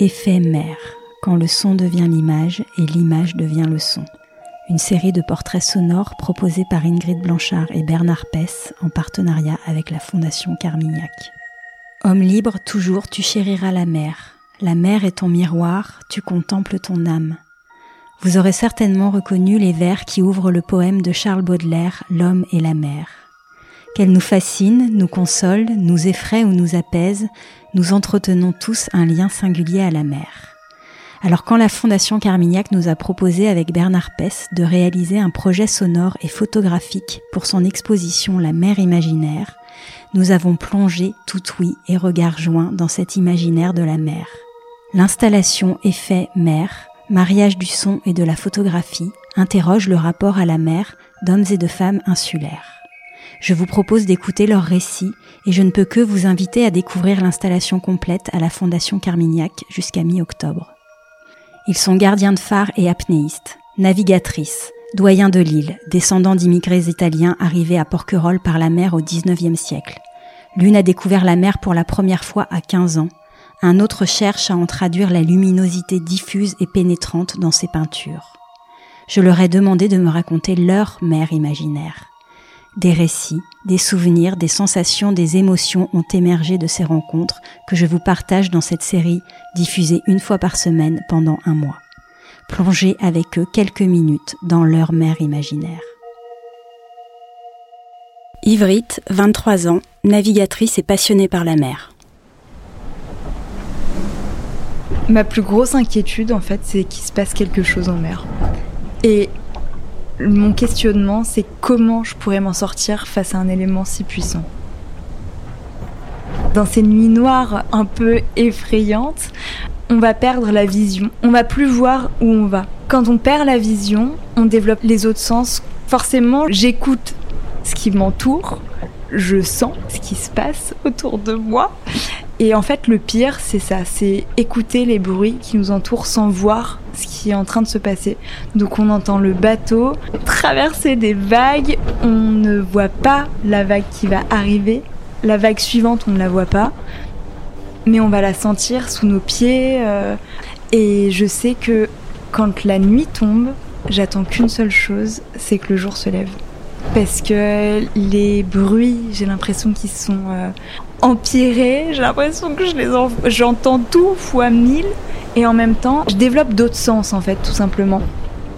Mer, quand le son devient l'image et l'image devient le son. Une série de portraits sonores proposés par Ingrid Blanchard et Bernard Pess en partenariat avec la Fondation Carmignac. Homme libre, toujours tu chériras la mer. La mer est ton miroir, tu contemples ton âme. Vous aurez certainement reconnu les vers qui ouvrent le poème de Charles Baudelaire, L'homme et la mer. Qu'elle nous fascine, nous console, nous effraie ou nous apaise, nous entretenons tous un lien singulier à la mer. Alors quand la Fondation Carmignac nous a proposé avec Bernard Pess de réaliser un projet sonore et photographique pour son exposition La mer imaginaire, nous avons plongé tout oui et regard joints dans cet imaginaire de la mer. L'installation Effet mer, mariage du son et de la photographie, interroge le rapport à la mer d'hommes et de femmes insulaires. Je vous propose d'écouter leurs récits et je ne peux que vous inviter à découvrir l'installation complète à la Fondation Carmignac jusqu'à mi-octobre. Ils sont gardiens de phare et apnéistes, navigatrices, doyens de l'île, descendants d'immigrés italiens arrivés à Porquerolles par la mer au XIXe siècle. L'une a découvert la mer pour la première fois à 15 ans, un autre cherche à en traduire la luminosité diffuse et pénétrante dans ses peintures. Je leur ai demandé de me raconter leur mer imaginaire. Des récits, des souvenirs, des sensations, des émotions ont émergé de ces rencontres que je vous partage dans cette série diffusée une fois par semaine pendant un mois. Plongez avec eux quelques minutes dans leur mer imaginaire. Ivrite, 23 ans, navigatrice et passionnée par la mer. Ma plus grosse inquiétude, en fait, c'est qu'il se passe quelque chose en mer. Et mon questionnement, c'est comment je pourrais m'en sortir face à un élément si puissant. Dans ces nuits noires un peu effrayantes, on va perdre la vision. On va plus voir où on va. Quand on perd la vision, on développe les autres sens. Forcément, j'écoute ce qui m'entoure, je sens ce qui se passe autour de moi. Et en fait, le pire, c'est ça, c'est écouter les bruits qui nous entourent sans voir ce qui est en train de se passer. Donc on entend le bateau traverser des vagues, on ne voit pas la vague qui va arriver, la vague suivante, on ne la voit pas, mais on va la sentir sous nos pieds. Euh, et je sais que quand la nuit tombe, j'attends qu'une seule chose, c'est que le jour se lève parce que les bruits, j'ai l'impression qu'ils sont euh, empirés, j'ai l'impression que je les j'entends tout fois mille et en même temps, je développe d'autres sens en fait, tout simplement.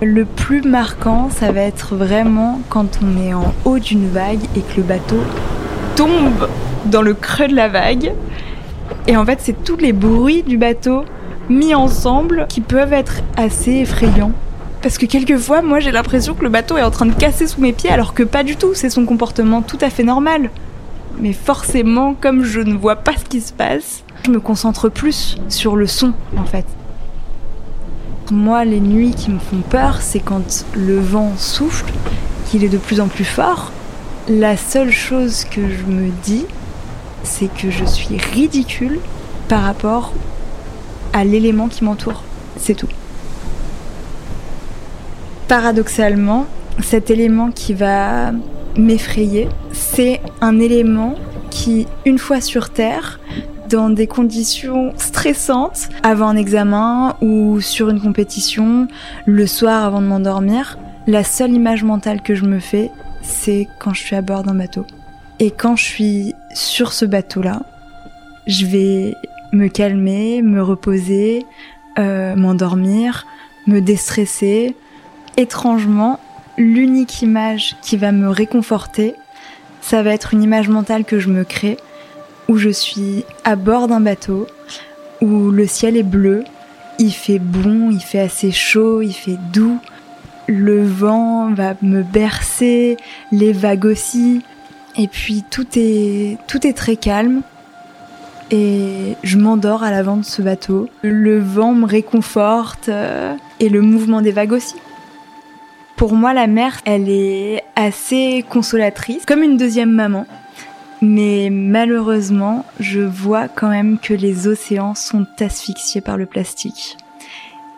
Le plus marquant, ça va être vraiment quand on est en haut d'une vague et que le bateau tombe dans le creux de la vague. Et en fait, c'est tous les bruits du bateau mis ensemble qui peuvent être assez effrayants. Parce que quelquefois, moi j'ai l'impression que le bateau est en train de casser sous mes pieds alors que pas du tout, c'est son comportement tout à fait normal. Mais forcément, comme je ne vois pas ce qui se passe, je me concentre plus sur le son en fait. Moi, les nuits qui me font peur, c'est quand le vent souffle, qu'il est de plus en plus fort. La seule chose que je me dis, c'est que je suis ridicule par rapport à l'élément qui m'entoure. C'est tout. Paradoxalement, cet élément qui va m'effrayer, c'est un élément qui, une fois sur Terre, dans des conditions stressantes, avant un examen ou sur une compétition, le soir avant de m'endormir, la seule image mentale que je me fais, c'est quand je suis à bord d'un bateau. Et quand je suis sur ce bateau-là, je vais me calmer, me reposer, euh, m'endormir, me déstresser, étrangement, l'unique image qui va me réconforter, ça va être une image mentale que je me crée, où je suis à bord d'un bateau, où le ciel est bleu, il fait bon, il fait assez chaud, il fait doux, le vent va me bercer, les vagues aussi, et puis tout est, tout est très calme. Et je m'endors à l'avant de ce bateau. Le vent me réconforte euh, et le mouvement des vagues aussi. Pour moi, la mer, elle est assez consolatrice, comme une deuxième maman. Mais malheureusement, je vois quand même que les océans sont asphyxiés par le plastique.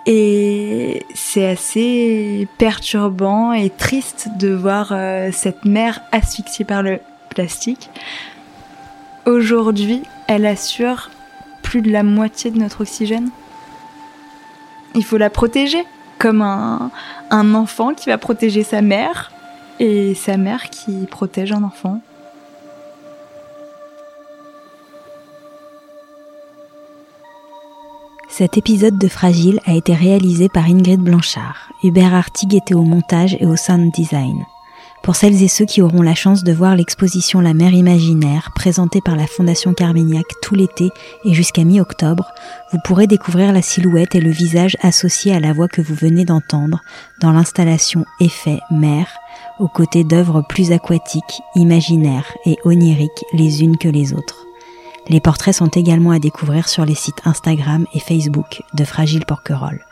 Et c'est assez perturbant et triste de voir euh, cette mer asphyxiée par le plastique. Aujourd'hui, elle assure plus de la moitié de notre oxygène. il faut la protéger, comme un, enfant qui va protéger sa mère et sa mère qui protège un enfant. Cet épisode de Fragile a été réalisé par Ingrid Blanchard. Hubert Artig était au montage et au sound design. Pour celles et ceux qui auront la chance de voir l'exposition La mer imaginaire présentée par la Fondation Carmignac tout l'été et jusqu'à mi-octobre, vous pourrez découvrir la silhouette et le visage associés à la voix que vous venez d'entendre dans l'installation Effet mer, aux côtés d'œuvres plus aquatiques, imaginaires et oniriques les unes que les autres. Les portraits sont également à découvrir sur les sites Instagram et Facebook de Fragile Porquerolles.